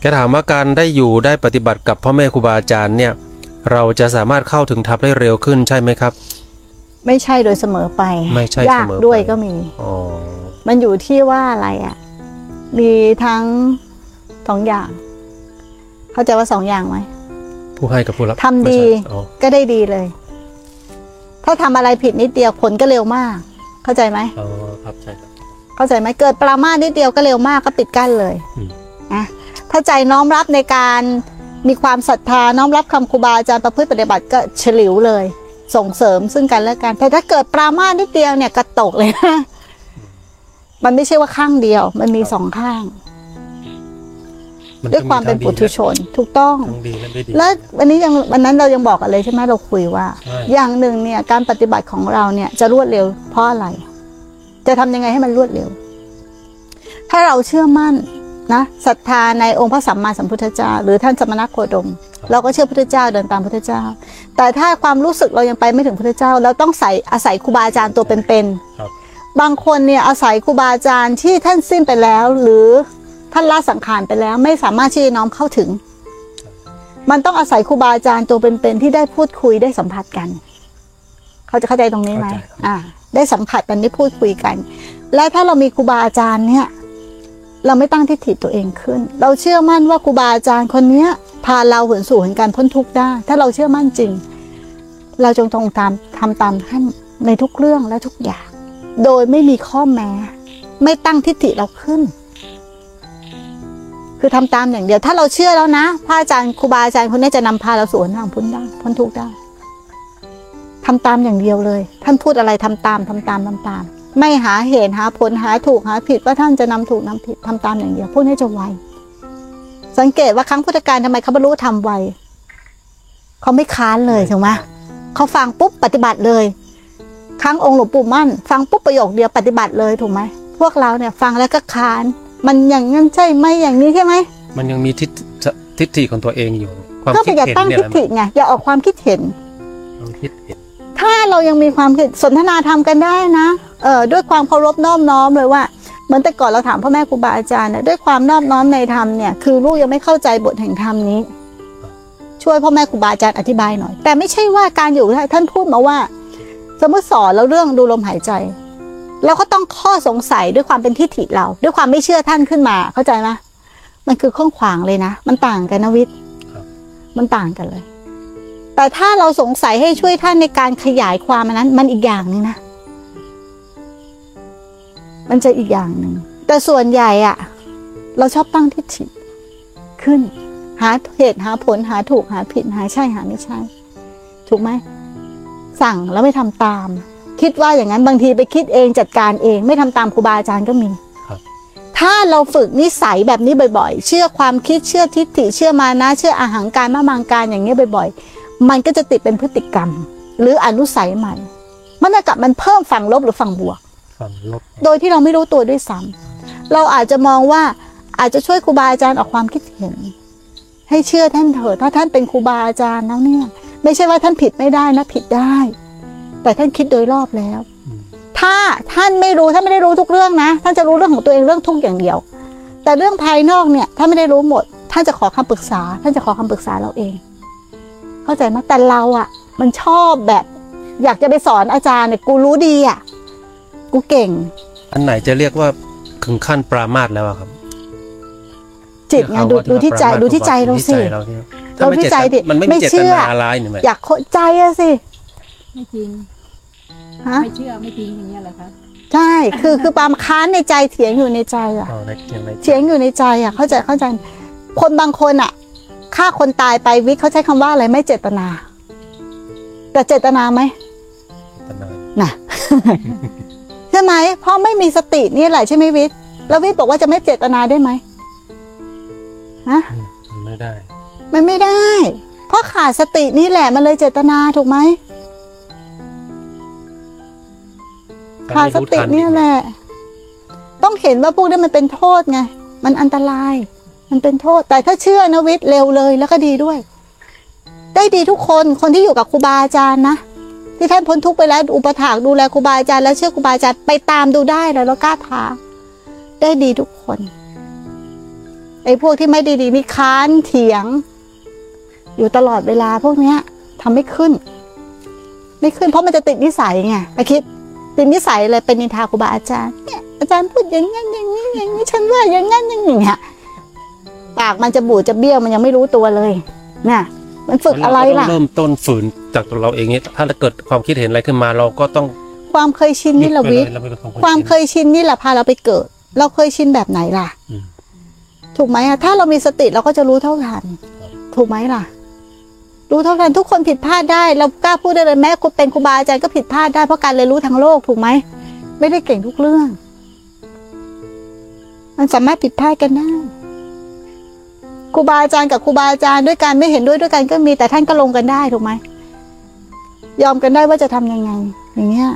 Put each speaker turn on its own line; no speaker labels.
แกถามว่าการได้อยู่ได้ปฏิบัติกับพ่อแม่ครูบาอาจารย์เนี่ย เราจะสามารถเข้าถึงธรรมได้เร็วขึ้นใช่ไหมครับ
ไม่ใช่โดยเสมอไป
ไม่ใช่
ยาก
เสมอไป
ด้วยก็มี
อ๋อ
มันอยู่ที่ว่าอะไรอะ มีทั้งสองอย่าง เข้าใจว่าสองอย่างไหม
ผู้ให้กับผู้รับ
ทำดี
ไม่ใช่อ๋อ
ก็ได้ดีเลย ถ้าทำอะไรผิดนิดเดียวผลก็เร็วมาก เข้าใจไหม
อ๋อครับใช่ครับ
เข้าใจไหมเกิดปรามาสนิดเดียวก็เร็วมากก็ปิดกั้นเลย
อืม
นะ ถ้าใจน้อมรับในการมีความศรัทธาน้อมรับคำครูบาอาจารย์ประพฤติปฏิบัติก็เฉลิวเลย ส่งเสริมซึ่งกันและกัน แต่ถ้าเกิดปรามาสนิดเดียวเนี่ยกระตกเลยนะมันไม่ใช่ว่าข้างเดียว มันมีสองข้าง
น
ด้วยความเป็นปุถุชน ถูกต้อง
ทั้งดีและไม่ดี
แล้ววันนี้ยังวันนั้นเรายังบอกกันเลยใช่ไหมเราคุยว่า
ใช่
อย่างหนึ่งเนี่ยการปฏิบัติของเราเนี่ยจะรวดเร็วเพราะอะไร จะทำยังไงให้มันรวดเร็ว ถ้าเราเชื่อมั่น นะศรัทธาในองค์พระสัมมาสัมพุทธเจ้า หรือท่านสมณโคดม เราก็เชื่อพุทธเจ้าเดินตามพุทธเจ้า แต่ถ้าความรู้สึกเรายังไปไม่ถึงพุทธเจ้าเราต้องใส่อาศัยครูบาอาจารย์ตัวเป็นๆ
ครับ
บางคนเนี่ยอาศัยครูบาอาจารย์ที่ท่านสิ้นไปแล้ว หรือท่านละสังขารไปแล้วไม่สามารถที่จะน้อมเข้าถึง มันต้องอาศัยครูบาอาจารย์ตัวเป็นๆที่ได้พูดคุยได้สัมผัสกัน เขาจะเข้าใจตรงนี้ไหม
เข้าใจครับ
อ่า ได้สัมผัสกันได้พูดคุยกัน และถ้าเรามีครูบาอาจารย์เนี่ย เราไม่ตั้งทิฏฐิตัวเองขึ้น เราเชื่อมั่นว่าครูบาอาจารย์คนเนี้ยพาเราเหินสู่แห่งการพ้นทุกข์ได้ ถ้าเราเชื่อมั่นจริง เราจงตรงตามทำตามท่านในทุกเรื่องและทุกอย่าง โดยไม่มีข้อแม้ ไม่ตั้งทิฏฐิเราขึ้น คือทำตามอย่างเดียว ถ้าเราเชื่อแล้วนะพระอาจารย์ครูบาอาจารย์คนนี้จะนำพาเราสู่หนทางพ้นได้พ้นทุกข์ได้ทำตามอย่างเดียวเลย ท่านพูดอะไรทำตามทำตามทำตาม ไม่หาเหตุหาผลหาถูกหาผิดว่าท่านจะนำถูกนำผิดทำตามอย่างเดียวพวกนี้จะไวสังเกตว่าครั้งพุทธกาลทำไมเขาบรรลุธรรมไวเขาไม่ค้านเลยถูกไหมเขาฟังปุ๊บปฏิบัติเลย ครั้งองค์หลวงปู่มั่น ฟังปุ๊บประโยคเดียวปฏิบัติเลยถูกไหมพวกเราเนี่ยฟังแล้วก็ค้าน มันอย่างนั้นใช่ไหมอย่างนี้ใช่ไหม
มันยังมีทิฏทิฏฐิของตัวเองอยู่ความ
ก็
คิด
อย่า
เห็น
ตั้ง
เนี่ย
ทิฏ
แหละ
ฐิไงอย่าออกความคิดเห็น
ความคิดเห็น
ถ้าเรายังมีความคิดสนทนาธรรมกันได้นะเออ ด้วยความเคารพน้อมน้อมเลยว่าเหมือนแต่ก่อนเราถามพ่อแม่ครูบาอาจารย์เนี่ยด้วยความนอบน้อมในธรรมเนี่ยคือลูกยังไม่เข้าใจบทแห่งธรรมนี้ ช่วยพ่อแม่ครูบาอาจารย์อธิบายหน่อย แต่ไม่ใช่ว่าการอยู่ท่านพูดมาว่า สมมติสอนแล้วเรื่องดูลมหายใจเราก็ต้องข้อสงสัยด้วยความเป็นทิฏฐิเรา ด้วยความไม่เชื่อท่านขึ้นมาเข้าใจไหมมันคือข้องขวางเลยนะ มันต่างกันนะวิทย์
ครับ
มันต่างกันเลย แต่ถ้าเราสงสัยให้ช่วยท่านในการขยายความอันนั้น มันอีกอย่างหนึ่งนะ มันจะอีกอย่างหนึ่ง แต่ส่วนใหญ่อะเราชอบตั้งทิฏฐิขึ้น หาเหตุหาผลหาถูกหาผิดหาใช่หาไม่ใช่ ถูกไหมสั่งแล้วไม่ทำตาม คิดว่าอย่างนั้นบางทีไปคิดเองจัดการเอง ไม่ทำตามครูบาอาจารย์ก็มี
ครับ
ถ้าเราฝึกนิสัยแบบนี้บ่อยๆ เชื่อความคิดเชื่อทิฏฐิเชื่อมานะ เชื่ออาหังการมามังการอย่างนี้ยบ่อยๆ มันก็จะติดเป็นพฤติกรรม หรืออนุสัยใหม่มันจะกลับมันเพิ่มฝั่งลบหรือฝั่งบวก
ฝั่งลบ
โดยที่เราไม่รู้ตัวด้วยซ้ำเราอาจจะมองว่าอาจจะช่วยครูบาอาจารย์ออกความคิดเห็น ให้เชื่อท่านเถิดถ้าท่านเป็นครูบาอาจารย์แล้วเนี่ยไม่ใช่ว่าท่านผิดไม่ได้นะผิดได้ แต่ท่านคิดโดยรอบแล้ว
อืม
ถ้าท่านไม่รู้ท่านไม่ได้รู้ทุกเรื่องนะ ท่านจะรู้เรื่องของตัวเองเรื่องทุกอย่างเดียว แต่เรื่องภายนอกเนี่ยท่านไม่ได้รู้หมด ท่านจะขอคำปรึกษา ท่านจะขอคำปรึกษาเราเอง เข้าใจไหมแต่เราอะมันชอบแบบ อยากจะไปสอนอาจารย์เนี่ยกูรู้ดีอะ กูเก่ง
อันไหนจะเรียกว่าถึงขั้นปรามาสแล้วอะครับ
จิตไงดูดูที่ใจดูที่ใจเราสิ
เราเนี่ย
เราที่ใจดิ
มันไม่
ไม่
มีเจ
เชื่
ต
อ
นาร้ายนี่ไหม
อยากเข้าใจอะสิ
ไม่จริง
ฮะ
ไม่เชื่อไม่จริงอย่างเงี้ยเหรอคะ
ใช่คือคือปามค้านในใจเถียงอยู่ในใจอะ
อ๋อในอย่างไร
เถียงอยู่ในใจอะเข้าใจเข้าใจ คนบางคนอะฆ่าคนตายไปวิทย์เขาใช้คำว่าอะไรไม่เจตนา แต่เจตนาไหม
เจตนา
น่ะใช่ไหมเพราะไม่มีสตินี่แหละใช่ไหมวิทย์แล้ววิทย์บอกว่าจะไม่เจตนาได้ไหมฮะ
อืมไม่ได้
มันไม่ได้ เพราะขาดสตินี่แหละมันเลยเจตนาถูกไหมขาดสติเนี่ยแหละ ต้องเห็นว่าพวกนี้มันเป็นโทษไงมันอันตราย มันเป็นโทษ แต่ถ้าเชื่อนะวิทย์เร็วเลยแล้วก็ดีด้วย ได้ดีทุกคนคนที่อยู่กับครูบาอาจารย์นะ ที่ท่านพ้นทุกข์ไปแล้วอุปถากดูแลครูบาอาจารย์แล้วเชื่อครูบาอาจารย์ไปตามดูได้แล้วแล้วกล้าท้าได้ดีทุกคนไอ้พวกที่ไม่ดีๆนี่ค้านเถียง อยู่ตลอดเวลาพวกเนี้ยทำไม่ขึ้น ไม่ขึ้นเพราะมันจะติดนิสัยไงไปคิดติดนิสัยเลยเป็นนินทาครูบาอาจารย์เนี่ยอาจารย์พูดอย่างงั้นอย่างนี้อย่างนี้ฉันว่าอย่างงั้นอย่างนี้เนี่ยปากมันจะบูดจะเบี้ยวมันยังไม่รู้ตัวเลยน่ะ มันฝึกอะไร
เราก็ต้
ล่ะ
องเริ่มต้นฝืนจากตัวเราเองเนี่ยถ้าเกิดความคิดเห็นอะไรขึ้นมาเราก็ต้อง
ความเคยชินนี่แหละ
หยุ
วิ
ด
ท
ไป
ย์
เลยเราไม่ต้อง
ความเคยชินนี่แหละพาเราไปเกิด เราเคยชินแบบไหนล่ะ
อืม
ถูกไหมอะถ้าเรามีสติเราก็จะรู้เท่าทัน ถูกไหมล่ะ รู้เท่าทันทุกคนผิดพลาดได้ เรากล้าพูดได้เลยแม้คุณเป็นครูบาอาจารย์ก็ผิดพลาดได้เพราะการเรียนรู้ทางโลกถูกไหมไม่ได้เก่งทุกเรื่อง มันสามารถผิดพลาดกันได้ค รูบาอาจารย์กับครูบาอาจารย์ด้วยกันไม่เห็นด้วยด้วยกันก็มีแต่ท่านก็ลงกันได้ถูกไหมยอมกันได้ว่าจะทำยังไง อย่างเงี้ย